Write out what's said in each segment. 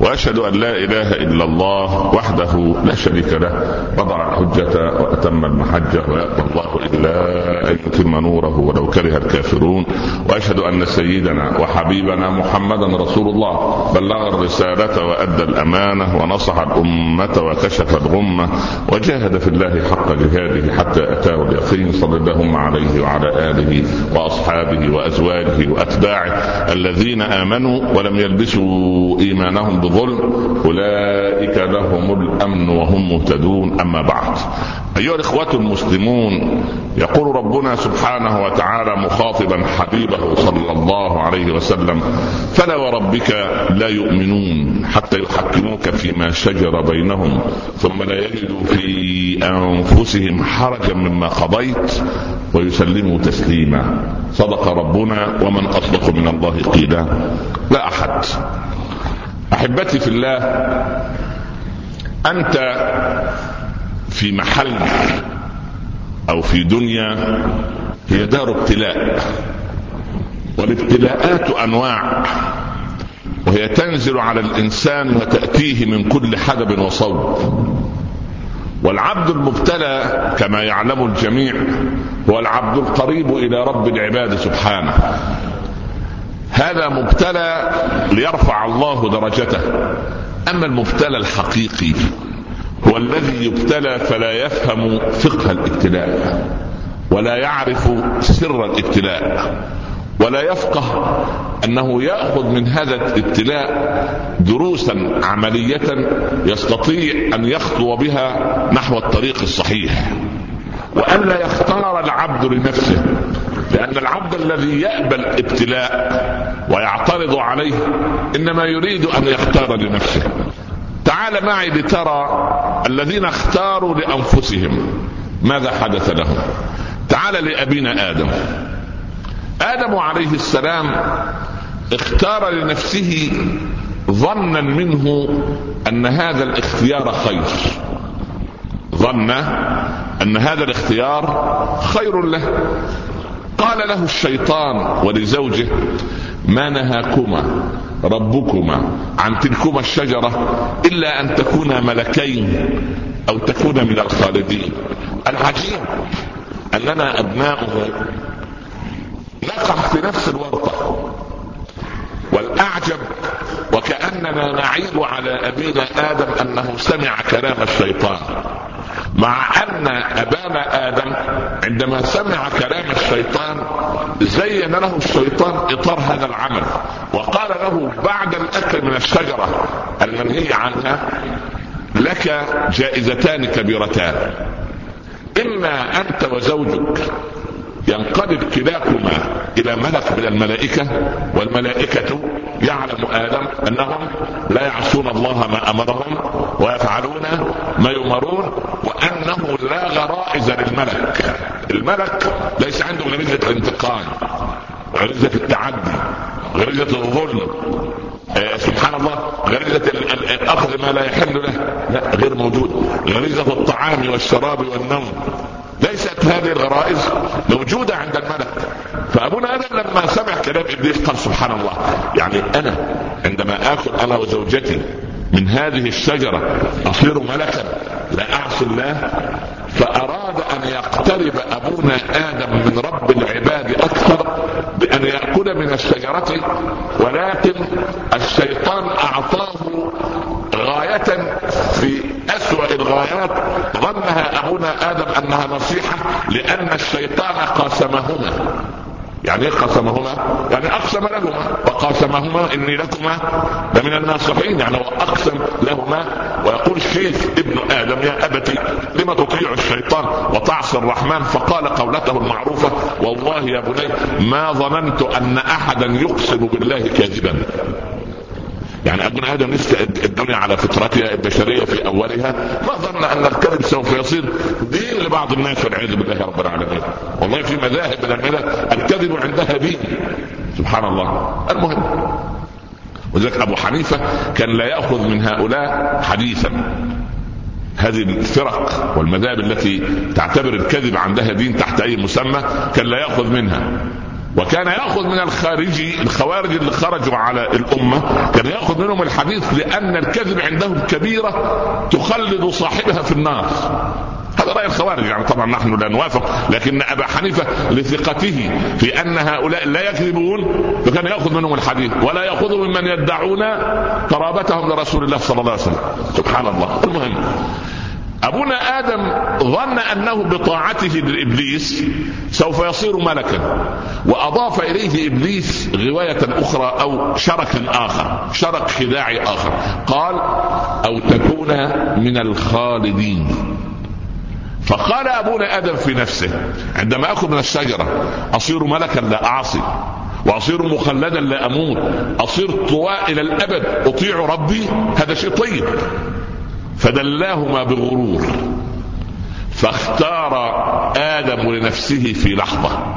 وأشهد أن لا إله إلا الله وحده لا شريك له وضع الحجة وأتم المحجه ويأبى الله إلا أن يتم نوره ولو كره الكافرون. وأشهد أن سيدنا وحبيبنا محمدا رسول الله. بلغ الرسالة وأدى الأمانة ونصح الأمة وكشف الغمة وجاهد في الله حق جهاده حتى أتاه اليقين صلى اللهم عليه وعلى آله وأصحابه وأزواجه وأتباعه الذين آمنوا ولم يلبسوا إيمانهم بظلم أولئك لهم الأمن وهم مهتدون أما بعد. أيها الإخوة المسلمون يقول ربنا سبحانه وتعالى مخاطبا حبيبه صلى الله عليه وسلم فلا وربك لا يؤمنون حتى يحكموك فيما شجر بينهم ثم لا يجدوا في أنفسهم حرجا مما قضيت ويسلموا تسليما. صدق ربنا ومن أصدق من الله قيلا. لا أحد أحبتي في الله أنت في محل أو في دنيا هي دار ابتلاء والابتلاءات أنواع وهي تنزل على الإنسان وتأتيه من كل حدب وصوب. والعبد المبتلى كما يعلم الجميع هو العبد القريب إلى رب العباد سبحانه. هذا مبتلى ليرفع الله درجته. أما المبتلى الحقيقي هو الذي يبتلى فلا يفهم فقه الابتلاء ولا يعرف سر الابتلاء ولا يفقه أنه يأخذ من هذا الابتلاء دروسا عملية يستطيع أن يخطو بها نحو الطريق الصحيح. وأن لا يختار العبد لنفسه لأن العبد الذي يأبى الابتلاء ويعترض عليه إنما يريد أن يختار لنفسه. تعال معي لترى الذين اختاروا لأنفسهم ماذا حدث لهم. تعال لأبينا آدم. آدم عليه السلام اختار لنفسه ظنا منه أن هذا الاختيار خير. ظن أن هذا الاختيار خير له. قال له الشيطان ولزوجه ما نهاكما ربكما عن تلكما الشجرة إلا أن تكونا ملكين أو تكونا من الخالدين. العجيب أننا أبناؤه نقع في نفس الورطة. والأعجب وكأننا نعيب على أبينا آدم أنه سمع كلام الشيطان. مع أن ابانا آدم عندما سمع كلام الشيطان زين له الشيطان إطار هذا العمل وقال له بعد الأكل من الشجرة المنهي عنها لك جائزتان كبيرتان إما أنت وزوجك ينقلب كلاكما إلى ملك من الملائكة والملائكة يعلم آدم أنهم لا يعصون الله ما أمرهم ويفعلون ما يؤمرون وأنه لا غرائز للملك. الملك ليس عنده غريزة الانتقام غريزة التعدي غريزة الظلم. آه سبحان الله غريزة الأخذ ما لا يحل له. لا غير موجود. غريزة الطعام والشراب والنوم. ليست هذه الغرائز موجودة عند الملك. فأبونا آدم لما سمع كلام إبليس قال سبحان الله. يعني أنا عندما آكل أنا وزوجتي من هذه الشجرة أصير ملكا لا أعصي الله. فأراد أن يقترب أبونا آدم من رب العباد أكثر بأن يأكل من الشجرة ولكن الشيطان أعطاه غاية في الغايات ظنها أبونا آدم أنها نصيحة لأن الشيطان قاسمهما. يعني إيه قسمهما؟ يعني أقسم لهما. وقاسمهما إني لكما لمن الناصحين. يعني هو أقسم لهما. ويقول الشيخ ابن آدم يا أبتي لم تطيع الشيطان وتعصي الرحمن؟ فقال قولته المعروفة والله يا بني ما ظننت أن أحدا يقسم بالله كاذبا يعني ابونا آدم نسك الدنيا على فطرتها البشرية في أولها ما ظن أن الكذب سوف يصير. دين لبعض الناس والعياذ بالله رب العالمين. والله في مذاهب من المذاهب الكذب عندها دين. سبحان الله. المهم ولذلك أبو حنيفة كان لا يأخذ من هؤلاء حديثا. هذه الفرق والمذاهب التي تعتبر الكذب عندها دين تحت أي مسمى كان لا يأخذ منها. وكان ياخذ من الخارجي الخوارج اللي خرجوا على الأمة كان ياخذ منهم الحديث لأن الكذب عندهم كبيرة تخلد صاحبها في النار. هذا رأي الخوارج يعني طبعا نحن لا نوافق لكن أبا حنيفة لثقته في أن هؤلاء لا يكذبون فكان ياخذ منهم الحديث ولا يأخذ ممن يدعون قرابتهم لرسول الله صلى الله عليه وسلم. سبحان الله. المهم أبونا آدم ظن أنه بطاعته لإبليس سوف يصير ملكا وأضاف إليه إبليس غوايه أخرى أو شركا آخر شرك خداعي آخر. قال أو تكون من الخالدين. فقال أبونا آدم في نفسه عندما اكل من الشجرة أصير ملكا لا أعصي وأصير مخلدا لا أموت أصير طواء إلى الأبد أطيع ربي؟ هذا شيء طيب. فدلاهما بغرور فاختار آدم لنفسه في لحظة.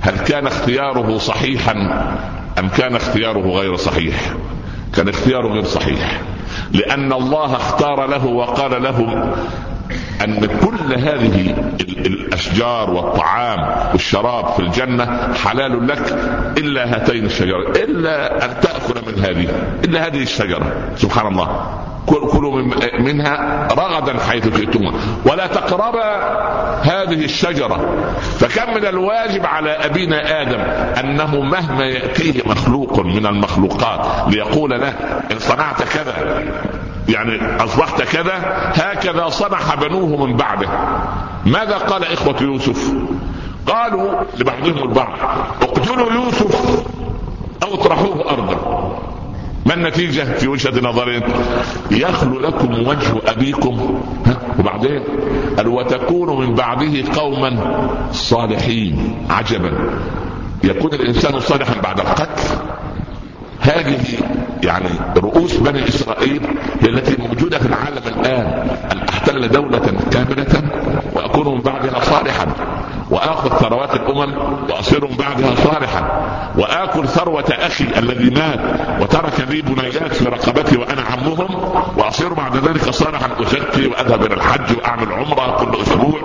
هل كان اختياره صحيحا أم كان اختياره غير صحيح؟ كان اختياره غير صحيح. لأن الله اختار له وقال له أن كل هذه الأشجار والطعام والشراب في الجنة حلال لك إلا هاتين الشجرتين إلا أن تأكل من هذه إلا هذه الشجرة. سبحان الله. كلوا منها رغدا حيث شئتما. ولا تقربا هذه الشجرة. فكم من الواجب على أبينا آدم أنه مهما يأتيه مخلوق من المخلوقات ليقول له إن صنعت كذا. يعني أصبحت كذا. هكذا صنع بنوه من بعده. ماذا قال إخوة يوسف؟ قالوا لبعضهم البعض اقتلوا يوسف أو اطرحوه أرضا. ما النتيجة في وجهة نظرهم يخلو لكم وجه أبيكم. وبعدين؟ قال وتكون من بعده قوما صالحين. عجبا. يكون الإنسان صالحا بعد القتل. هذه يعني رؤوس بني إسرائيل هي التي موجودة في العالم الآن. أن أحتل دولة كاملة وأكون من بعدها صالحا. وآخذ ثروات الأمم واصير بعدها صالحا. وآكل ثروة أخي الذي مات وترك لي بنيات في رقبتي وأنا عمهم. وأصير بعد ذلك صالحا. أزكي وأذهب إلى الحج وأعمل عمرة كل أسبوع.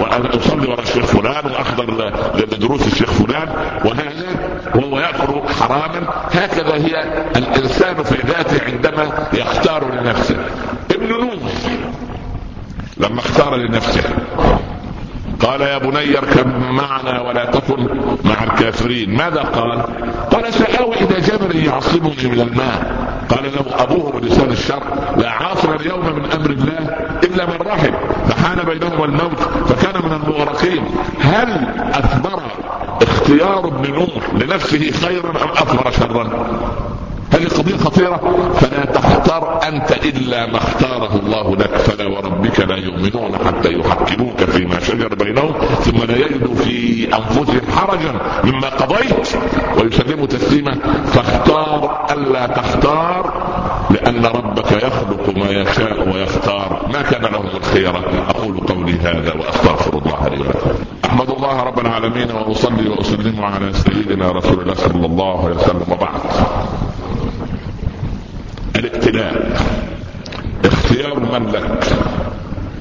واصلي ورا الشيخ فلان وأحضر لدروس الشيخ فلان. وهذا وهو يأكل حراما. هكذا هي الإنسان في ذاته عندما يختار لنفسه. ابن نوح لما اختار لنفسه قال يا بني اركب معنا ولا تكن مع الكافرين. ماذا قال؟ قال سآوي إلى جبل يعصمني من الماء. قال له أبوه بلسان الشر لا عاصم اليوم من أمر الله إلا من رحم. فحان بينهما الموت فكان من المغرقين. هل أثمر اختيار ابن نوح لنفسه خيرا أم أثمر شرا؟ هذه قضية خطيرة؟ فلا تختار أنت إلا ما اختاره الله لك. فلا وربك لا يؤمنون حتى يحكموك فيما شجر بينهم ثم لا يجدوا في أنفسهم حرجا مما قضيت. ويسلموا تسليما فاختار ألا تختار لأن ربك يخلق ما يشاء ويختار. ما كان لهم الخيرة أقول قولي هذا وأستغفر الله لي ولكم. أحمد الله رب العالمين وأصلي وأسلم على سيدنا رسول الله صلى الله عليه وسلم. وبعد. الابتلاء اختيار من لك؟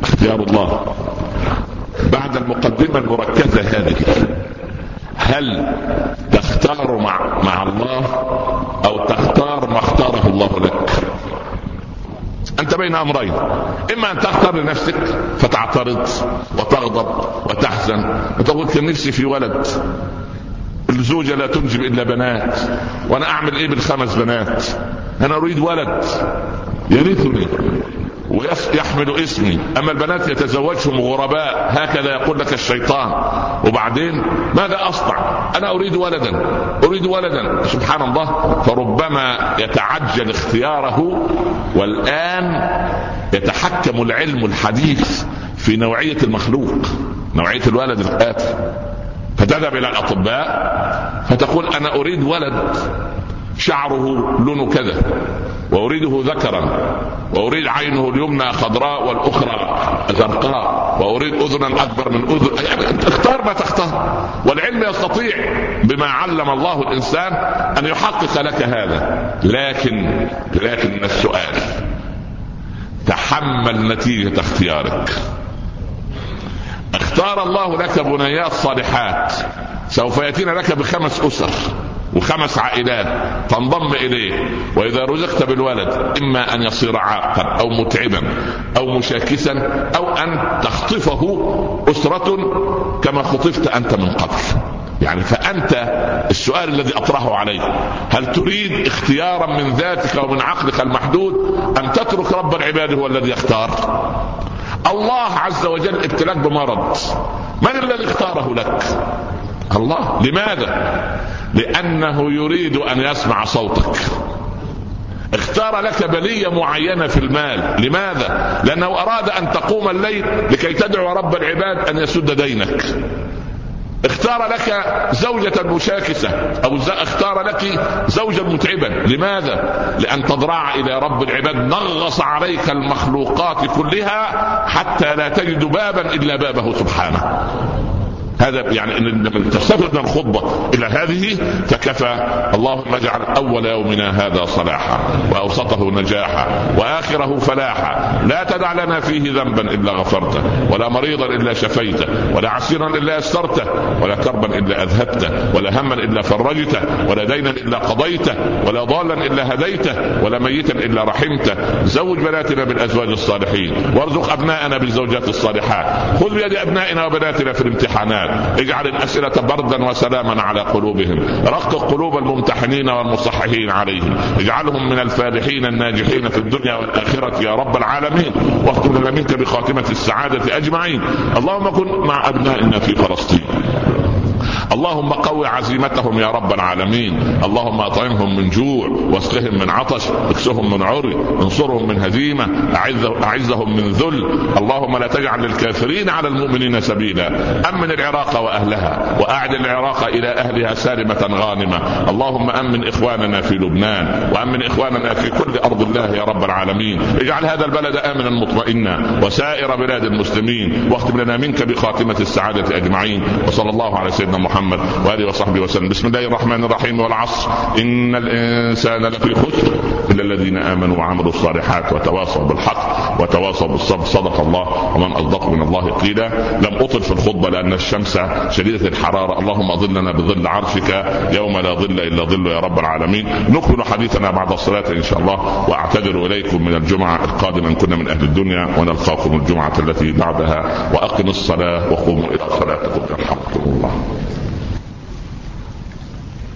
اختيار الله. بعد المقدمة المركزة هذه هل تختار مع مع الله أو تختار ما اختاره الله لك؟ أنت بين أمرين. إما أن تختار لنفسك فتعترض وتغضب وتحزن وتقول كان نفسي في ولد. الزوجة لا تنجب إلا بنات. وأنا أعمل إيه بالخمس بنات؟ أنا أريد ولد. يرثني ويحمل اسمي. أما البنات يتزوجهم غرباء. هكذا يقول لك الشيطان. وبعدين ماذا أصنع؟ أنا أريد ولدا. أريد ولدا. سبحان الله. فربما يتعجل اختياره والآن يتحكم العلم الحديث في نوعية المخلوق. نوعية الولد الآتي. فتذهب إلى الأطباء فتقول أنا أريد ولد شعره لون كذا وأريده ذكرا وأريد عينه اليمنى خضراء والأخرى زرقاء وأريد أذنا أكبر من أذن. يعني اختار ما تختار والعلم يستطيع بما علم الله الإنسان أن يحقق لك هذا. لكن لكن السؤال تحمل نتيجة اختيارك. اختار الله لك بنيات صالحات سوف يأتينا لك بخمس أسر وخمس عائلات. تنضم إليه. وإذا رزقت بالولد إما أن يصير عاقا أو متعبا أو مشاكسا أو أن تخطفه أسرة كما خطفت أنت من قبل. يعني فأنت السؤال الذي أطرحه عليك. هل تريد اختيارا من ذاتك ومن عقلك المحدود ام تترك رب العباد هو الذي يختار؟ الله عز وجل ابتلاك بمرض. من الذي اختاره لك؟ الله. لماذا؟ لأنه يريد أن يسمع صوتك. اختار لك بلية معينة في المال. لماذا؟ لأنه أراد أن تقوم الليل لكي تدعو رب العباد أن يسد دينك. اختار لك زوجة مشاكسة أو اختار لك زوجا متعبا. لماذا؟ لأن تضرع إلى رب العباد. نغص عليك المخلوقات كلها حتى لا تجد بابا إلا بابه سبحانه. هذا يعني لما تستفد من الخطبة إلى هذه فكفى اللهم اجعل أول يومنا هذا صلاحا وأوسطه نجاحا وآخره فلاحا. لا تدع لنا فيه ذنبا إلا غفرته ولا مريضا إلا شفيته ولا عسيرا إلا يسرته ولا كربا إلا أذهبته ولا هما إلا فرجته ولا دينا إلا قضيته ولا ضالا إلا هديته ولا ميتا إلا رحمته. زوج بناتنا بالأزواج الصالحين وارزق أبناءنا بالزوجات الصالحات. خذ بيد أبنائنا وبناتنا في الامتحانات. اجعل الأسئلة بردا وسلاما على قلوبهم. رقق قلوب الممتحنين والمصححين عليهم. اجعلهم من الفالحين الناجحين في الدنيا والآخرة يا رب العالمين. واختم لنا منك بخاتمة السعادة أجمعين. اللهم كن مع أبنائنا في فلسطين. اللهم قو عزيمتهم يا رب العالمين. اللهم أطعمهم من جوع واسقهم من عطش اكسهم من عري انصرهم من هزيمة أعزهم من ذل. اللهم لا تجعل للكافرين على المؤمنين سبيلا. أمن العراق وأهلها وأعد العراق إلى أهلها سالمة غانمة. اللهم أمن إخواننا في لبنان وأمن إخواننا في كل أرض الله يا رب العالمين. اجعل هذا البلد آمنا مطمئنا وسائر بلاد المسلمين واختم لنا منك بخاتمة السعادة أجمعين. وصلى الله على سيدنا محمد وآله وصحبه وسلم. بسم الله الرحمن الرحيم والعصر. إن الإنسان لفي خسر إلا الذين آمنوا وعملوا الصالحات وتواصوا بالحق. وتواصوا بالصبر. صدق الله. ومن أصدق من الله قيلا. لم أطل في الخطبة لأن الشمس شديدة الحرارة. اللهم ظلنا بظل عرشك يوم لا ظل إلا ظل يا رب العالمين. نكمل حديثنا بعد الصلاة إن شاء الله. وأعتذر إليكم من الجمعة القادمة إن كنا من أهل الدنيا. ونلقاكم الجمعة التي بعدها. وأقم الصلاة وقوموا إلى صلاتكم. يرحمكم الله.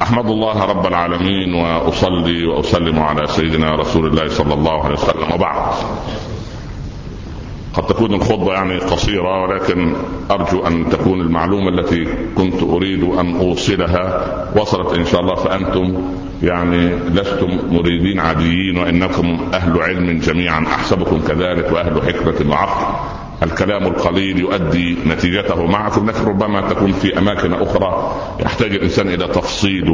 أحمد الله رب العالمين. وأصلي وأسلم على سيدنا رسول الله صلى الله عليه وسلم. وبعد. قد تكون الخطبة يعني قصيرة ولكن أرجو أن تكون المعلومة التي كنت أريد أن أوصلها وصلت إن شاء الله فأنتم يعني لستم مريدين عاديين وإنكم أهل علم جميعا أحسبكم كذلك وأهل حكمة وعقل. الكلام القليل يؤدي نتيجته معكم لكن ربما تكون في أماكن أخرى يحتاج الإنسان إلى تفصيل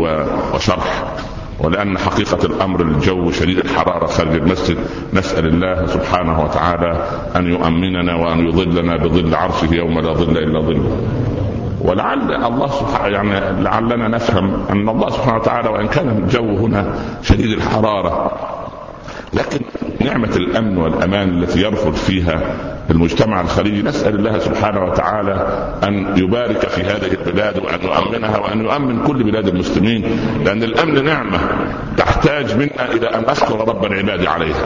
وشرح. ولأن حقيقة الأمر الجو شديد الحرارة خارج المسجد نسأل الله سبحانه وتعالى أن يؤمننا وأن يظلنا بظل عرشه يوم لا ظل إلا ظله. ولعل الله سبحانه يعني لعلنا نفهم أن الله سبحانه وتعالى وإن كان الجو هنا شديد الحرارة لكن نعمة الأمن والأمان التي يرفض فيها المجتمع الخليجي نسأل الله سبحانه وتعالى أن يبارك في هذه البلاد وأن يؤمنها وأن يؤمن كل بلاد المسلمين لأن الأمن نعمة تحتاج منا إلى أن نشكر رب العباد عليها.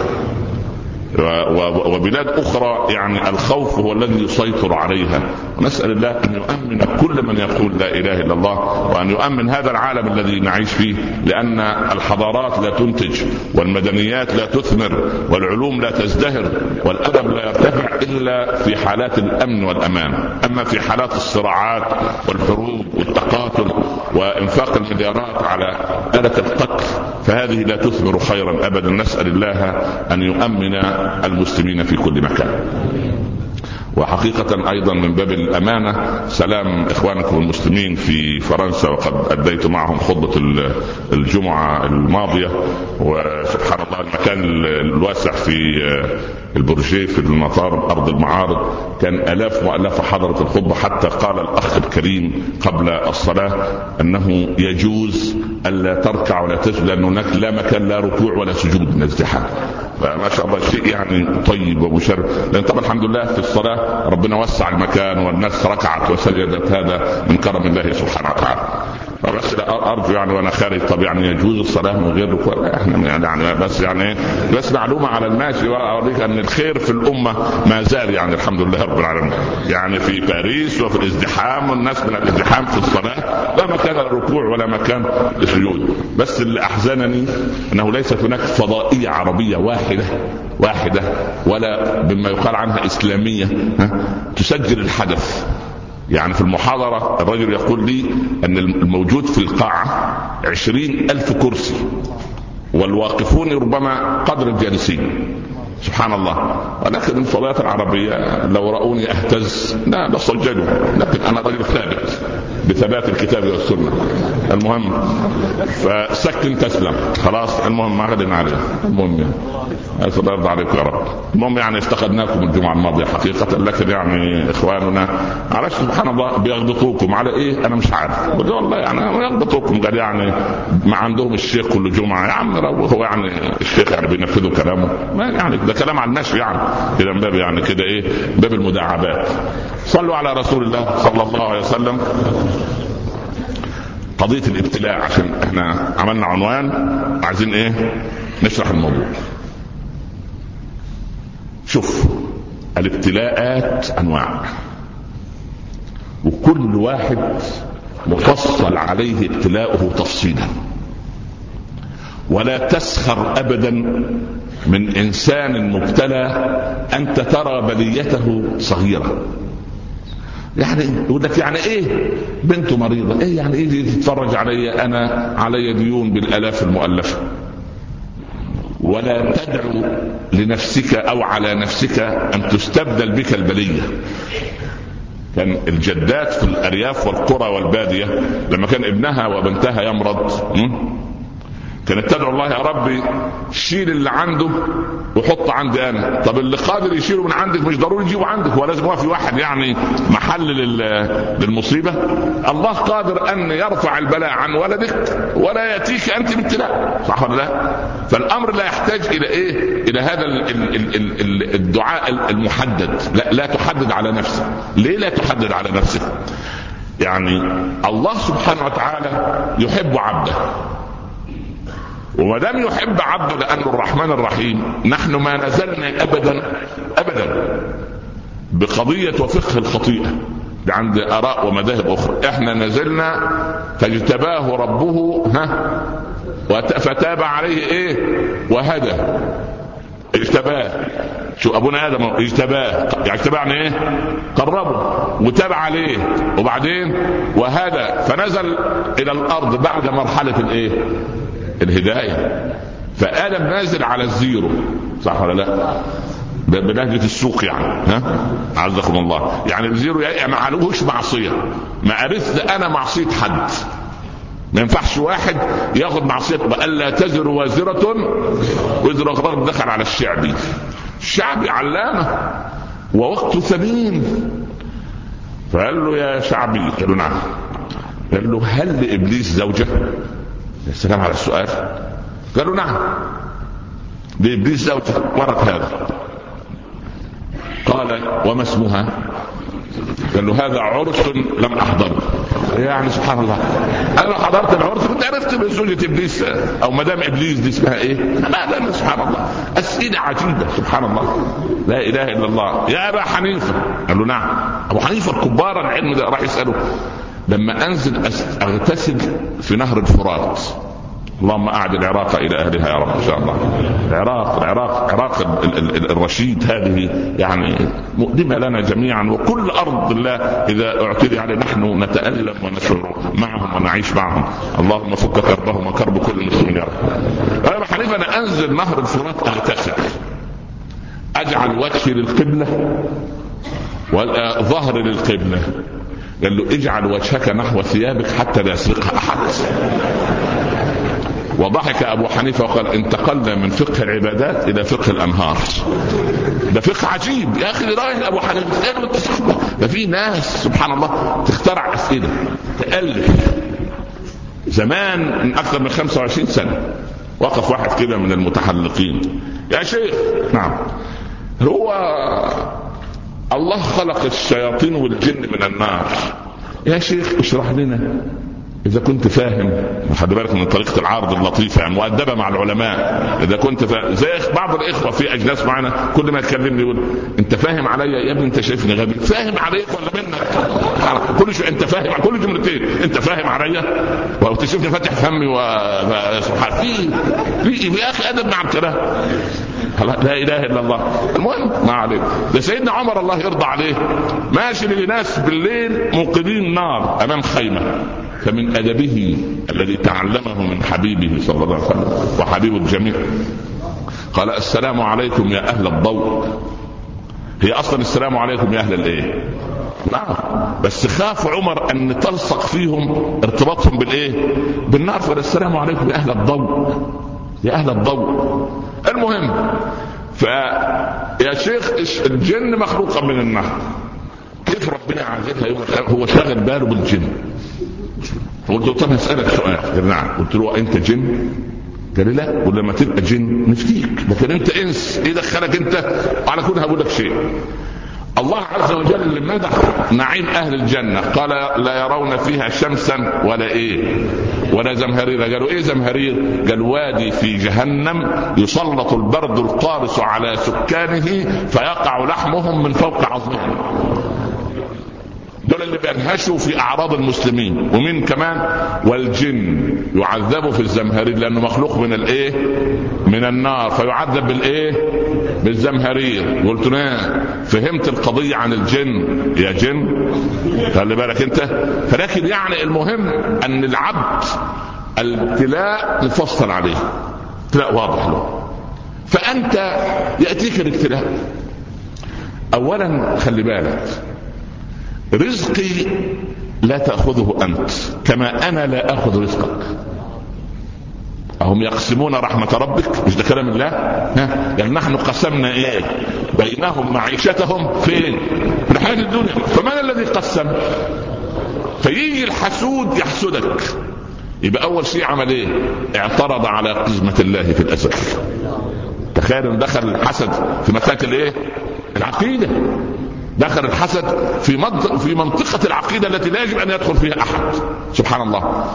وبلاد أخرى يعني الخوف هو الذي يسيطر عليها. ونسأل الله أن يؤمن كل من يقول لا إله إلا الله وأن يؤمن هذا العالم الذي نعيش فيه لأن الحضارات لا تنتج والمدنيات لا تثمر والعلوم لا تزدهر والأدب لا يرتفع إلا في حالات الأمن والأمان. أما في حالات الصراعات والحروب والتقاتل وإنفاق المليارات على اله القتل فهذه لا تثمر خيرا ابدا. نسأل الله أن يؤمن المسلمين في كل مكان. وحقيقة أيضا من باب الأمانة سلام إخوانكم المسلمين في فرنسا وقد أديت معهم خطبة الجمعة الماضية. وسبحان الله المكان الواسع في البرجيه في المطار أرض المعارض كان آلاف مؤلفة حضرت الخطبة حتى قال الأخ الكريم قبل الصلاة أنه يجوز ألا تركع ولا تسجد لأن هناك لا مكان لا ركوع ولا سجود من ازدحام فما شاء الله شيء يعني طيب ومشرف. لأن طبعا الحمد لله في الصلاة ربنا وسع المكان والناس ركعت وسجدت هذا من كرم الله سبحانه وتعالى. فبس أرجو يعني وأنا خارج طب يعني يجوز الصلاة من غير ركوع؟ إحنا يعني بس يعني بس معلومة على الماشي وأوريك أن الخير في الأمة ما زال يعني الحمد لله رب العالمين. يعني في باريس وفي الازدحام والناس من الازدحام في الصلاة لا مكان للركوع ولا مكان للسجود. بس اللي أحزنني أنه ليست هناك فضائية عربية واحدة واحدة ولا بما يقال عنها إسلامية تسجل الحدث. يعني في المحاضرة الرجل يقول لي أن الموجود في القاعة عشرين ألف كرسي والواقفون ربما قدر الجالسين. سبحان الله. ولكن الفضائيات العربية لو رأوني أهتز لا لصجدوا لكن أنا رجل ثابت بثبات الكتاب والسنة. المهم فسكن تسلم. خلاص المهم ما غدنا عليه. المهم يعني. الله يرضى عليكم يا رب. المهم يعني افتقدناكم الجمعة الماضية حقيقة لكن يعني إخواننا معلش سبحان الله بيغبطوكم. على إيه؟ أنا مش عارف. والله يعني يغبطوكم قال يعني ما عندهم الشيخ كل جمعة. يا عم هو يعني الشيخ يعني بينفذوا كلامه. ما يعني ده كلام على النشر يعني. من باب يعني كده إيه؟ باب المداعبات. صلوا على رسول الله صلى الله عليه وسلم. قضية الابتلاء عشان إحنا عملنا عنوان. عايزين إيه؟ نشرح الموضوع. شوف الابتلاءات أنواع. وكل واحد مفصل عليه ابتلاؤه تفصيلا. ولا تسخر ابدا من إنسان مبتلى انت ترى بليته صغيره يعني يقول لك يعني إيه؟ بنته مريضة. إيه يعني إيه تتفرج علي أنا علي ديون بالآلاف المؤلفة؟ ولا تدعو لنفسك أو على نفسك أن تستبدل بك البلية. كان الجدات في الأرياف والقرى والبادية لما كان ابنها وبنتها يمرض كانت تدعو الله يا ربي. شيل اللي عنده وحط عندي أنا. طب اللي قادر يشيله من عندك مش ضروري يجيبه عندك هو لازم في واحد يعني محل للمصيبة. الله قادر أن يرفع البلاء عن ولدك ولا يأتيك أنت بابتلاء. صح ولا لا؟ فالأمر لا يحتاج إلى إيه؟ إلى هذا الدعاء المحدد. لا, لا تحدد على نفسك. ليه لا تحدد على نفسك؟ يعني الله سبحانه وتعالى يحب عبده. وما دام يحب عبده لأنه الرحمن الرحيم نحن ما نزلنا ابدا ابدا بقضية وفقه الخطيئة عند آراء ومذاهب أخرى. إحنا نزلنا فاجتباه ربه ها فتاب عليه إيه؟ وهدى. اجتباه. شو أبونا آدم اجتباه. يعني اجتباه يعني إيه؟ قربه وتاب عليه. وبعدين؟ وهدى. فنزل إلى الأرض بعد مرحلة الإيه؟ الهداية. فآدم نازل على ال zero. صح ولا لا؟ بلهجة السوق يعني ها؟ عزكم الله. يعني ال zero يعني ما علوهش معصية. ما ورثت أنا معصية حد. ما ينفعش واحد ياخد معصية. ألا تزر وازرة. وزر أخرى دخل على الشعبي. الشعبي علامة. ووقته ثمين. فقال له يا شعبي قال له نعم. قال له هل لإبليس زوجة؟ يا سلام على السؤال. قالوا نعم. لابليس زوجة ورد هذا. قال وما اسمها؟ قال له هذا عرس لم احضره يعني سبحان الله. أنا حضرت العرس كنت عرفت من زوجة إبليس أو مدام إبليس دي اسمها إيه؟ لا لا سبحان الله. اسئله عجيبة سبحان الله. لا إله إلا الله. يا أبا حنيفة. قال له نعم. أبو حنيفة الكبار العلم ده راح يسأله. لما أنزل أغتسل في نهر الفرات. اللهم أعد العراق إلى أهلها يا رب إن شاء الله. العراق العراق عراق الرشيد هذه يعني مؤلمة لنا جميعا وكل أرض الله إذا اعتدي عليه نحن نتألم ونشعر معهم ونعيش معهم. اللهم فك كربهم وكرب كل مسلم يا رب. أنا حنيفه أنا أنزل نهر الفرات أغتسل. أجعل وجهي للقبلة وظهر للقبلة. قال له اجعل وجهك نحو ثيابك حتى لا يسرقها أحد. وضحك أبو حنيفة وقال انتقلنا من فقه العبادات إلى فقه الأنهار. ده فقه عجيب. يا أخي رايح أبو حنيفة. ده في ناس سبحان الله تخترع أسئلة تألف. زمان من أكثر من 25 سنة وقف واحد كده من المتحلقين. يا شيخ نعم. هو الله خلق الشياطين والجن من النار. يا شيخ اشرح لنا. إذا كنت فاهم خد بالك من طريقة العرض اللطيفة يعني مؤدبة مع العلماء. إذا كنت فاهم زي بعض الإخوة في اجلاس معنا كل ما يكلمني يقول أنت فاهم عليا يا ابني؟ أنت شايفني غبي. فاهم عليك ولا منك؟ كل شيء أنت فاهم كل جملتين أنت فاهم عليا؟ وتشوفني فاتح فمي و في في يا أخي أدب مع الكلام. لا إله إلا الله. المهم ما عليك. ده سيدنا عمر الله يرضى عليه. ماشي لناس بالليل موقدين نار أمام خيمة. فمن أدبه الذي تعلمه من حبيبه صلى الله عليه وسلم وحبيب الجميع. قال السلام عليكم يا أهل الضوء. هي أصلا السلام عليكم يا أهل الإيه؟ نعم. بس خاف عمر أن تلصق فيهم ارتباطهم بالإيه؟ بالنار. فالسلام عليكم يا أهل الضوء. يا أهل الضوء. المهم فيا شيخ الجن مخلوقه من النار. كيف ربنا عايزها يوم هو شاغل باله بالجن. فقلت له طب هسألك سؤال. قال نعم. قلت له أنت جن؟ قال لي لا. ولما تبقى جن نفتيك. لكن أنت إنس. إيه دخلك أنت؟ على كل هقول لك شيء. الله عز وجل مدح نعيم أهل الجنة. قال لا يرون فيها شمسا ولا إيه ولا زمهرير. قالوا إيه زمهرير؟ قال وادي في جهنم يسلط البرد القارس على سكانه فيقع لحمهم من فوق عظمهم. دول اللي بينهشوا في أعراض المسلمين. ومن كمان؟ والجن. يعذبوا في الزمهرير لأنه مخلوق من الإيه؟ من النار. فيعذب بالإيه؟ بالزمهرير قلت له فهمت القضية عن الجن. يا جن؟ خلي بالك أنت. فلكن يعني المهم أن العبد الابتلاء مفصل عليه. ابتلاء واضح له. فأنت يأتيك الابتلاء. اولا خلي بالك رزقي لا تأخذه أنت كما أنا لا أخذ رزقك. أهم يقسمون رحمة ربك؟ مش ده كلام الله؟ ها؟ يعني نحن قسمنا إيه؟ بينهم معيشتهم فين؟ في الحياة الدنيا. فمن الذي قسم؟ فيجي الحسود يحسدك. يبقى أول شيء عمل إيه؟ اعترض على قسمة الله في الأسد تخيل دخل الحسد في مساكن الإيه؟ العقيدة. دخل الحسد في في منطقة العقيدة التي لا يجب أن يدخل فيها أحد. سبحان الله.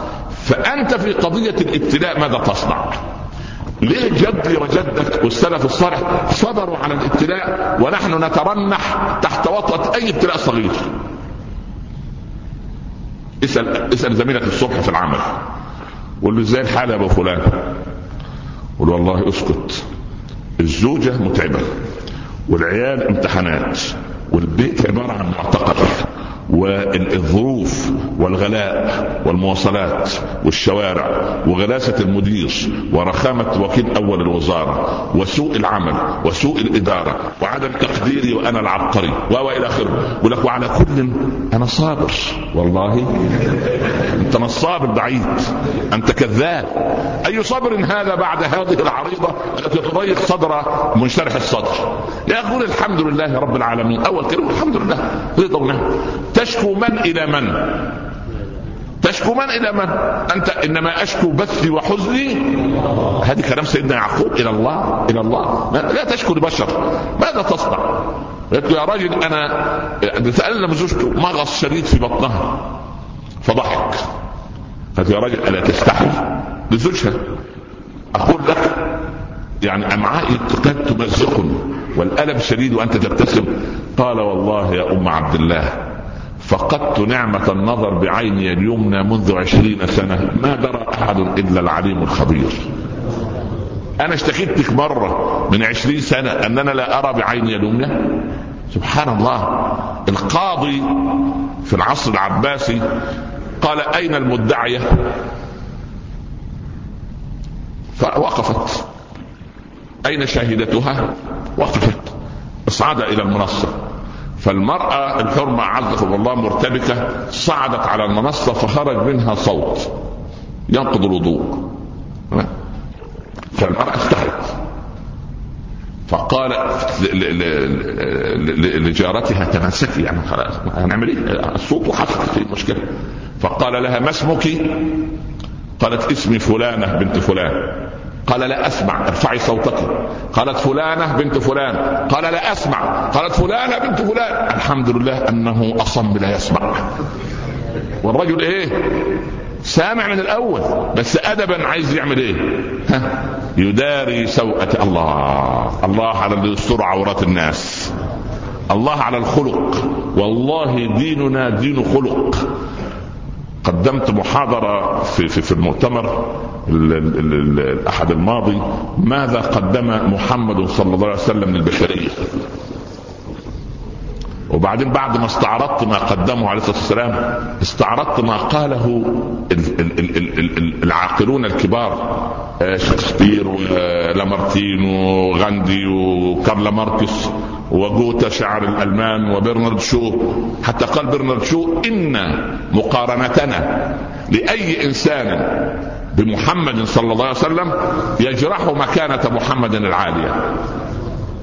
فأنت في قضية الابتلاء ماذا تصنع؟ ليه جدي وجدك والسلف الصالح صبروا على الابتلاء ونحن نترنح تحت وطأة أي ابتلاء صغير؟ اسأل اسأل زميلك الصبح في العمل. قول له إزاي الحال يا أبو فلان؟ قول والله أسكت. الزوجة متعبة والعيال امتحانات. والبيت عبارة عن معتقل والظروف والغلاء والمواصلات والشوارع وغلاسة المدير ورخامة وكيل أول الوزارة وسوء العمل وسوء الإدارة وعدم تقديري وأنا العبقري وإلى آخره. يقول لك وعلى كل أنا صابر. والله أنت نصاب بعيد. أنت كذاب. أي صبر هذا بعد هذه العريضة التي تضيق صدر منشرح الصدر؟ يقول الحمد لله رب العالمين. أول كلمة الحمد لله. رضا تشكو من إلى من؟ تشكو من إلى من؟ أنت إنما أشكو بثي وحزني. هذه كلام سيدنا يعقوب إلى الله إلى الله. لا تشكو لبشر. ماذا تصنع؟ قلت يا راجل أنا تألم زوجته مغص شديد في بطنها؟ فضحك. قالت يا راجل ألا تستحي؟ لزوجها. أقول لك يعني أمعائي قد تمزقني والألم شديد وأنت تبتسم؟ قال والله يا أم عبد الله فقدت نعمة النظر بعيني اليمنى منذ عشرين سنة. ما درى أحد إلا العليم الخبير. أنا اشتكيتك مرة من عشرين سنة أننا لا أرى بعيني اليمنى. سبحان الله. القاضي في العصر العباسي قال أين المدعية؟ فوقفت. أين شاهدتها؟ وقفت. أصعد إلى المنصة. فالمرأة الحرمة أعزكم الله مرتبكة صعدت على المنصة فخرج منها صوت ينقض الوضوء. فالمرأة استحت فقال لجارتها تمسكي يعني خلاص هنعمل إيه؟ الصوت وحصلت في مشكلة. فقال لها ما اسمك؟ قالت اسمي فلانة بنت فلان. قال لا أسمع ارفعي صوتك. قالت فلانة بنت فلان. قال لا أسمع. قالت فلانة بنت فلان. الحمد لله أنه أصم لا يسمع. والرجل إيه؟ سامع من الأول بس ادبا عايز يعمل إيه؟ ها؟ يداري سوءة الله. الله على اللي يستر عورات الناس. الله على الخلق. والله ديننا دين خلق. قدمت محاضرة في, في, في المؤتمر. الأحد الماضي ماذا قدم محمد صلى الله عليه وسلم للبشرية؟ وبعدين بعد ما استعرضت ما قدمه عليه الصلاة والسلام استعرضت ما قاله العاقلون الكبار آه، شكسبير ولامارتين وغاندي وكارل ماركس وجوتا شعر الألمان وبرنارد شو. حتى قال برنارد شو إن مقارنتنا لأي إنسان بمحمد صلى الله عليه وسلم يجرح مكانة محمد العالية.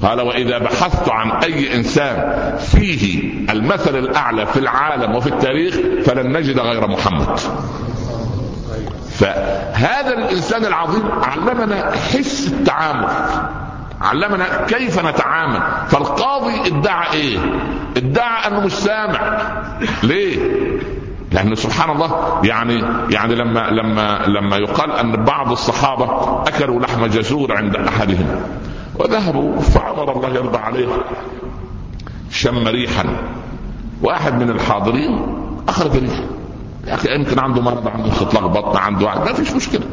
قال وإذا بحثت عن أي إنسان فيه المثل الأعلى في العالم وفي التاريخ فلن نجد غير محمد. فهذا الإنسان العظيم علمنا حس التعامل علمنا كيف نتعامل. فالقاضي ادعى إيه؟ ادعى أنه مش سامع. ليه؟ لأن سبحان الله يعني يعني لما لما لما يقال أن بعض الصحابة أكلوا لحم جزور عند أحدهم وذهبوا فعمر الله يرضى عليه شم ريحا. واحد من الحاضرين اخرج ريحا يا أخي يمكن عنده مرض عنده استطلاق بطن عنده ما فيش مشكلة.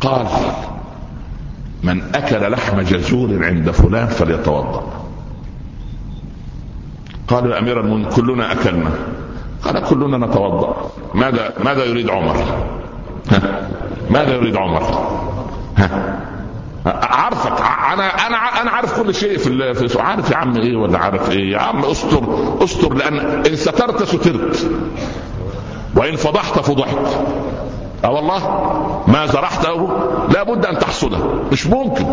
قال من أكل لحم جزور عند فلان فليتوضأ. قالوا يا أمير المؤمنين كلنا أكلنا. قال كلنا نتوضأ. ماذا ماذا يريد عمر؟ ها؟ ماذا يريد عمر؟ ها؟ عارفك أنا أنا أنا عارف كل شيء في في عارف يا عم إيه ولا عارف إيه؟ يا عم استر استر لأن إن سترت سترت. وإن فضحت فضحت. آه والله؟ ما زرعته لابد أن تحصده مش ممكن.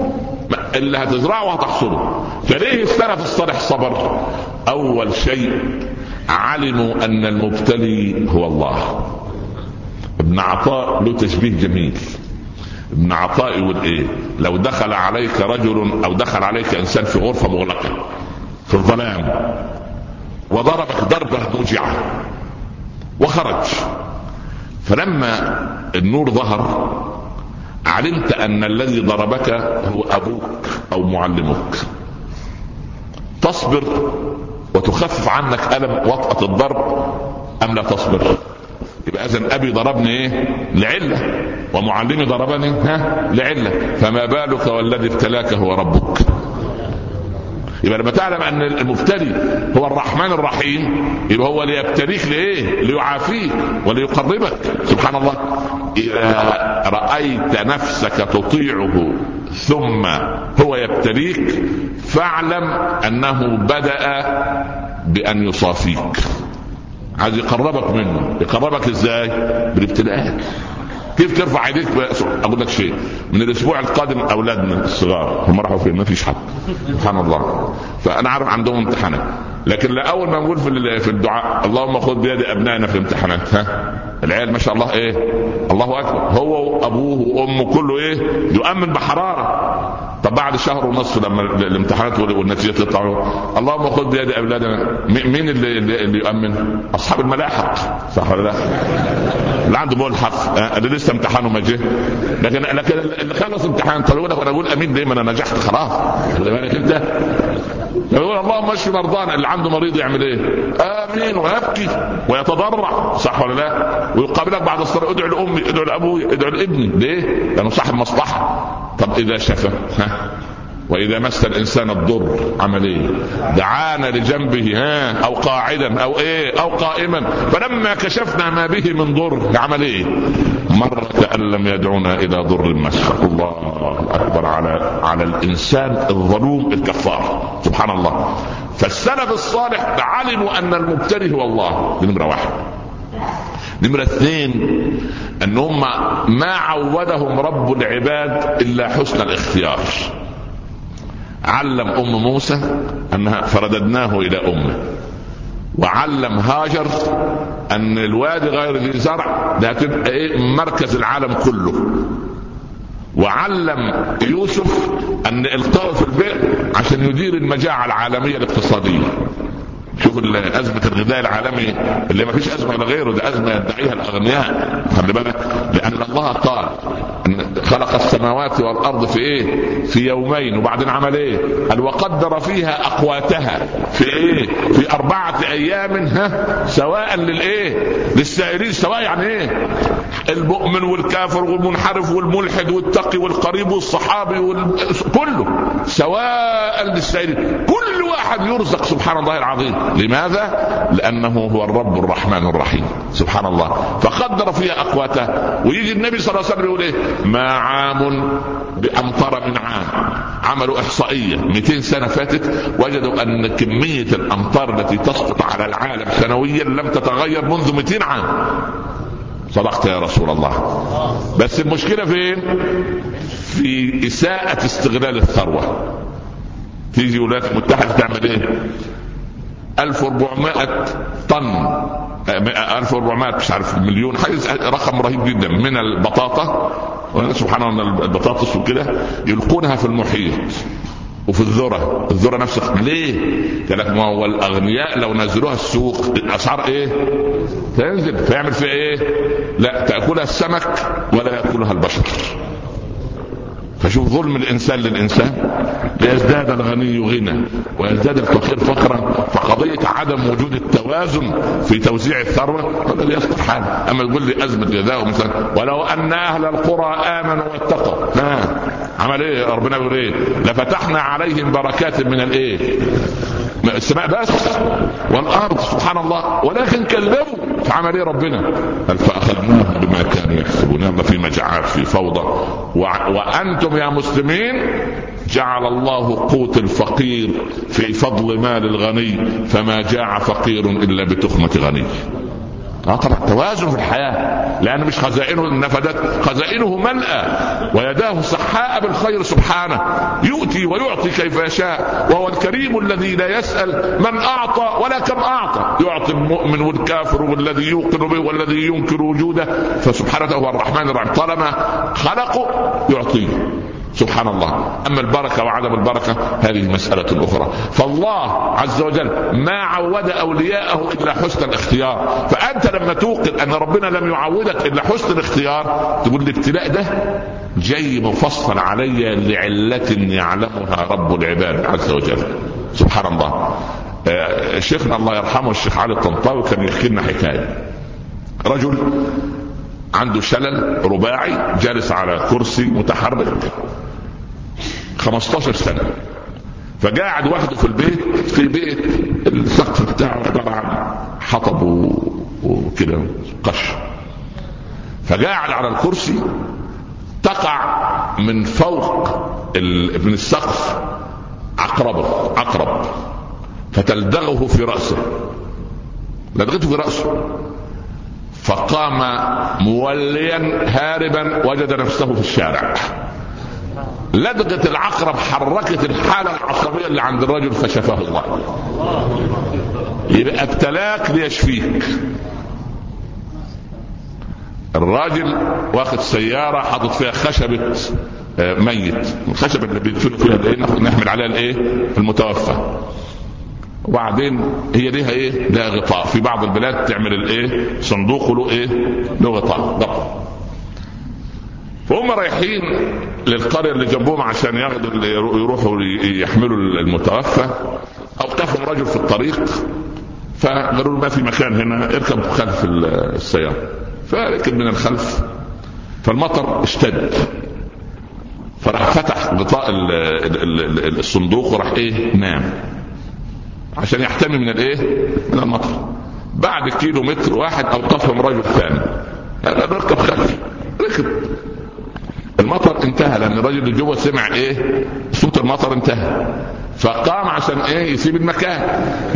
اللي هتزرعه هتحصده فليه السلف الصالح صبر. أول شيء علموا أن المبتلي هو الله. ابن عطاء له تشبيه جميل. ابن عطاء يقول إيه؟ لو دخل عليك رجل أو دخل عليك إنسان في غرفة مغلقة في الظلام وضربك ضربة موجعه وخرج. فلما النور ظهر علمت أن الذي ضربك هو أبوك أو معلمك. تصبر وتخفف عنك ألم وطأة الضرب أم لا تصبر؟ يبقى اذا أبي ضربني إيه؟ لعلة. ومعلمي ضربني ها؟ لعلة. فما بالك والذي ابتلاك هو ربك. يبقى لما تعلم أن المبتلي هو الرحمن الرحيم يبقى هو ليبتليك لإيه؟ ليعافيك وليقربك. سبحان الله. إذا رأيت نفسك تطيعه ثم هو يبتليك فاعلم أنه بدأ بأن يصافيك. عايز يقربك منه. يقربك إزاي؟ بالابتلاءات. كيف ترفع ايديك؟ أقول لك شيء. من الأسبوع القادم اولادنا الصغار هم راحوا فين؟ ما فيش حد. سبحان الله. فأنا عارف عندهم امتحانات لكن لاول ما نقول في في الدعاء اللهم خذ بيد أبنائنا في الامتحانات ها؟ العيال ما شاء الله إيه؟ الله أكبر. هو وأبوه وأمه كله إيه؟ يؤمن بحرارة. طب بعد شهر ونصف لما الامتحانات والنتيجة تطلع. اللهم خذ بيد أولادنا. مين اللي, اللي يؤمن؟ أصحاب الملاحق. صح ولا لا؟ اللي عنده ملحق. اللي لسه امتحانه ما جه لكن لكن اللي خلص امتحان طب وأنا أقول أمين ليه ما أنا نجحت خلاص. بالك أنت. يقول اللهم اشف مرضانا. اللي عنده مريض يعمل إيه؟ آمين ويبكي ويتضرع. صح ولا لا؟ ويقابلك بعد الصلاة ادعو لأمي ادعو لأبوي ادعو لابني. ليه؟ لأنه صاحب مصلحة. طب إذا شفى؟ ها؟ وإذا مس الإنسان الضر عمل إيه؟ دعانا لجنبه ها؟ أو قاعدا أو إيه؟ أو قائما. فلما كشفنا ما به من ضر عمل إيه؟ مر كان لم يدعونا إلى ضر مسه الله أكبر على على الإنسان الظلوم الكفار. سبحان الله. فالسلف الصالح علموا أن المبتلي هو الله. نمرة واحد. نمرة اثنين أن هم ما عودهم رب العباد إلا حسن الاختيار. علم أم موسى أنها فرددناه إلى أمه. وعلم هاجر أن الوادي غير ذي زرع ده هتبقى إيه؟ مركز العالم كله. وعلم يوسف أن القاه في البئر عشان يدير المجاعة العالمية الاقتصادية. شوف أزمة الغذاء العالمي اللي ما فيش أزمة ولا غيره ده أزمة يدعيها الأغنياء خلي بالك لأن الله قال إن خلق السماوات والأرض في إيه؟ في يومين وبعدين عمل إيه؟ قال وقدر فيها أقواتها في إيه؟ في أربعة أيام ها سواء للإيه؟ للسائرين سواء يعني إيه؟ المؤمن والكافر والمنحرف والملحد والتقي والقريب والصحابي وال... كله سواء للسائرين كل واحد يرزق سبحان الله العظيم لماذا؟ لأنه هو الرب الرحمن الرحيم. سبحان الله. فقدر فيها أقواتها ويجي النبي صلى الله عليه وسلم يقول إيه؟ ما عام بأمطر من عام. عملوا إحصائية. 200 سنة فاتت وجدوا أن كمية الأمطار التي تسقط على العالم سنويا لم تتغير منذ 200 عام. صدقت يا رسول الله. بس المشكلة فين؟ في إساءة استغلال الثروة. تيجي الولايات المتحدة تعمل إيه؟ 1400 طن 1400 مش عارف مليون حاجة رقم رهيب جدا من البطاطا سبحان الله البطاطس وكده يلقونها في المحيط وفي الذرة الذرة نفس ليه؟ قال لك ما هو الأغنياء لو نزلوها السوق الأسعار إيه؟ تنزل فيعمل فيها إيه؟ لا تأكلها السمك ولا يأكلها البشر فشوف ظلم الإنسان للإنسان ليزداد الغني غنى ويزداد الفقير فقرا فقضية عدم وجود التوازن في توزيع الثروة هذا اللي يصلح حاله أما تقول لي أزمة غذاء مثلا ولو أن أهل القرى آمنوا واتقوا. ها عمل إيه؟ ربنا بيقول إيه؟ لفتحنا عليهم بركات من الإيه؟ السماء بس والأرض سبحان الله ولكن كذبوا فعمل إيه ربنا؟ قال فأخذناهم بما كانوا يكسبون. في مجاعات في فوضى. وأنتم يا مسلمين جعل الله قوت الفقير في فضل مال الغني فما جاع فقير إلا بتخمه غني آه طبعا توازن في الحياة لأن مش خزائنه نفدت خزائنه ملأى ويداه صحاء بالخير سبحانه يؤتي ويعطي كيف يشاء وهو الكريم الذي لا يسأل من أعطى ولا كم أعطى يعطي المؤمن والكافر والذي يوقن به والذي ينكر وجوده فسبحانه هو الرحمن الرحيم طالما خلقه يعطيه. سبحان الله. أما البركة وعدم البركة هذه مساله أخرى فالله عز وجل ما عود أولياءه إلا حسن الاختيار. فأنت لما توقن أن ربنا لم يعودك إلا حسن الاختيار تقول الابتلاء ده جاي مفصل علي لعلة يعلمها رب العباد عز وجل. سبحان الله. آه، شيخنا الله يرحمه الشيخ علي الطنطاوي كان يحكي لنا حكاية. رجل عنده شلل رباعي جالس على كرسي متحرك. 15 سنة. فقاعد وحده في البيت في بيت السقف بتاعه عن حطب وكده قش. فقاعد على الكرسي تقع من فوق من السقف عقرب عقرب فتلدغه في رأسه. لدغته في رأسه. فقام موليا هاربا وجد نفسه في الشارع. لدغة العقرب حركت الحالة العصبية اللي عند الرجل فشفاه الله. يبقى ابتلاك ليشفيك الراجل واخد سيارة حاطط فيها خشبة آه، ميت. الخشبة اللي بيدفنوا فيها نحمل عليها الإيه؟ المتوفى. وبعدين هي ليها إيه؟ لها غطاء. في بعض البلاد تعمل الإيه؟ صندوق له إيه؟ له غطاء. غطاء فهم رايحين للقرية اللي جنبهم عشان ياخدوا يروحوا يحملوا المتوفى. اوقفهم رجل في الطريق. فقالوا ما في مكان هنا اركب خلف السيارة. فركب من الخلف فالمطر اشتد. فراح فتح غطاء الصندوق وراح إيه؟ نام. عشان يحتمي من الايه؟ من المطر. بعد كيلو متر واحد أوقفهم رجل ثاني. ركب خلفي ركب المطر انتهى لأن الراجل اللي جوه سمع إيه؟ صوت المطر انتهى. فقام عشان إيه؟ يسيب المكان.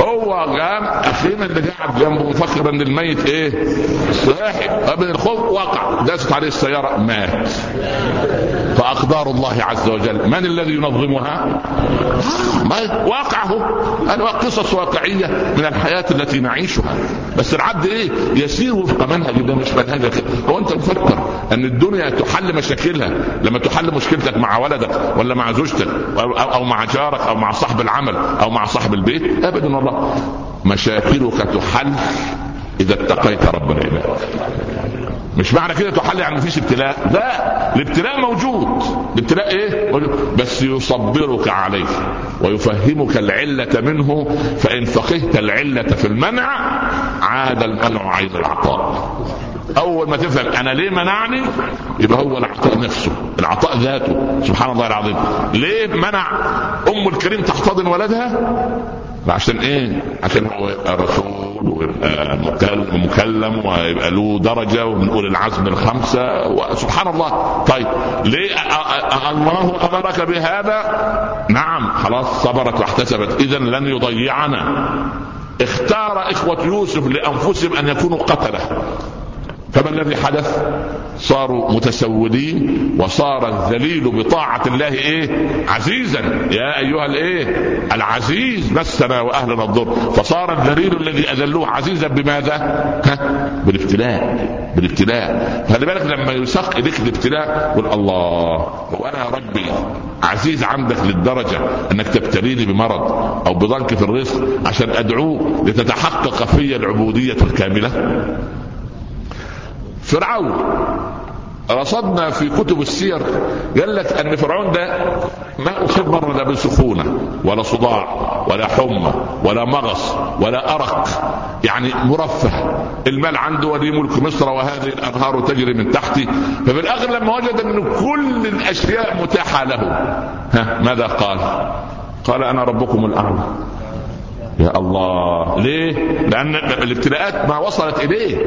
هو قام اخينا اللي قاعد جنبه مفكر ان الميت إيه؟ صاحي من الخوف وقع. داست عليه السيارة مات. فاقدار الله عز وجل. من الذي ينظمها؟ واقعه. أنا قصص واقعية من الحياة التي نعيشها. بس العبد إيه؟ يسير وفق منهج. ده مش منهجك هو أنت مفكر أن الدنيا تحل مشاكلها لما تحل مشكلتك مع ولدك ولا مع زوجتك أو مع جارك أو مع صاحب العمل أو مع صاحب البيت؟ ابدا والله. مشاكلك تحل إذا اتقيت رب العباد مش معنى كده تحل يعني مفيش ابتلاء؟ لا. الابتلاء موجود. الابتلاء إيه؟ موجود. بس يصبرك عليه ويفهمك العلة منه فإن فقهت العلة في المنع عاد المنع عين العطاء. أول ما تفهم أنا ليه منعني يبقى هو العطاء نفسه العطاء ذاته سبحان الله العظيم. ليه منع أم الكريم تحتضن ولدها؟ عشان إيه؟ عشان هو يبقى رسول ويبقى مكلم ويبقى له درجة وبنقول العزم الخمسة وسبحان الله. طيب ليه الله أمرك بهذا؟ نعم خلاص صبرت واحتسبت. اذا لن يضيعنا. اختار إخوة يوسف لأنفسهم أن يكونوا قتلة. فما الذي حدث؟ صاروا متسولين وصار الذليل بطاعة الله إيه؟ عزيزا. يا أيها الإيه؟ العزيز مسنا وأهلنا الضر. فصار الذليل الذي أذلوه عزيزا بماذا؟ ها؟ بالابتلاء بالابتلاء. خلي بالك لما يساق إليك الابتلاء قل الله وأنا يا ربي عزيز عندك للدرجة أنك تبتليني بمرض أو بضنك في الرزق عشان أدعوه لتتحقق في العبودية الكاملة. فرعون. رصدنا في كتب السير قال لك أن فرعون ده ما أصيب مرة لا بسخونة ولا صداع ولا حمى ولا مغص ولا أرق يعني مرفه. المال عنده ولي ملك مصر وهذه الأنهار تجري من تحته ففي الآخر لما وجد أن كل الأشياء متاحة له. ها ماذا قال؟ قال أنا ربكم الأعلى. يا الله. ليه؟ لأن الابتلاءات ما وصلت إليه.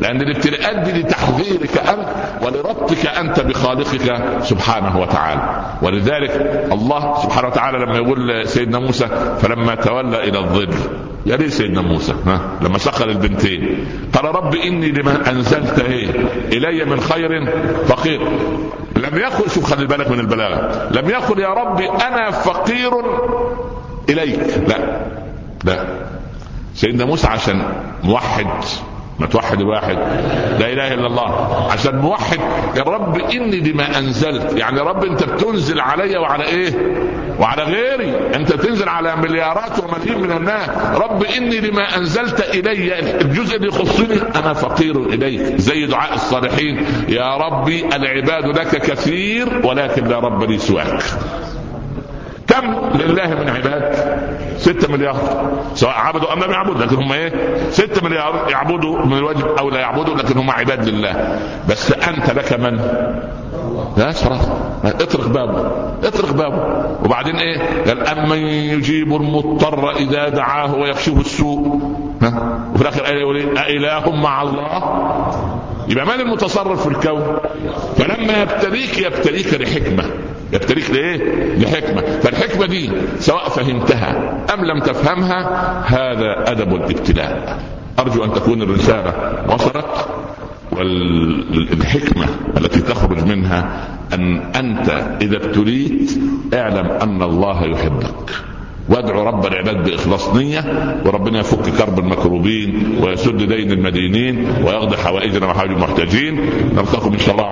لأن الابتلاءات دي لتحذيرك أنت ولربطك أنت بخالقك سبحانه وتعالى. ولذلك الله سبحانه وتعالى لما يقول سيدنا موسى فلما تولى إلى الظل يا ليه سيدنا موسى ها لما سخر البنتين. قال رب إني لما أنزلت إيه؟ إلي من خير فقير. لم يقل شوف خلي بالك من البلاغة. لم يقل يا ربي أنا فقير إليك. لا. لا. سيدنا موسى عشان موحد ما توحد الواحد. لا إله إلا الله. عشان موحد. يا رب إني لما أنزلت. يعني يا رب أنت بتنزل علي وعلى إيه؟ وعلى غيري. أنت تنزل على مليارات وملايين من الناس. رب إني لما أنزلت إلي. الجزء اللي يخصني أنا فقير إليك. زي دعاء الصالحين. يا ربي العباد لك كثير ولكن لا رب لي سواك. كم لله من عباد. ستة مليار. سواء عبدوا أم لم يعبدوا لكن هم إيه؟ ستة مليار يعبدوا من الواجب أو لا يعبدوا لكن هم عباد لله. بس أنت لك من؟ لا خلاص؟ اطرق بابه اطرق بابه. وبعدين إيه؟ قال أمن يجيب المضطر إذا دعاه ويكشف السوء. ها؟ وفي الآخر قال إيه؟ اله مع الله؟ يبقى من المتصرف في الكون فلما يبتليك يبتليك لحكمة يبتليك لإيه؟ لحكمة، فالحكمة دي سواء فهمتها أم لم تفهمها هذا أدب الابتلاء. أرجو أن تكون الرسالة وصلت والحكمة التي تخرج منها أن أنت إذا ابتليت اعلم أن الله يحبك. وادعو رب العباد بإخلاص نية وربنا يفك كرب المكروبين ويسد دين المدينين ويقضي حوائجنا وحوائج المحتاجين. نلقاكم إن شاء الله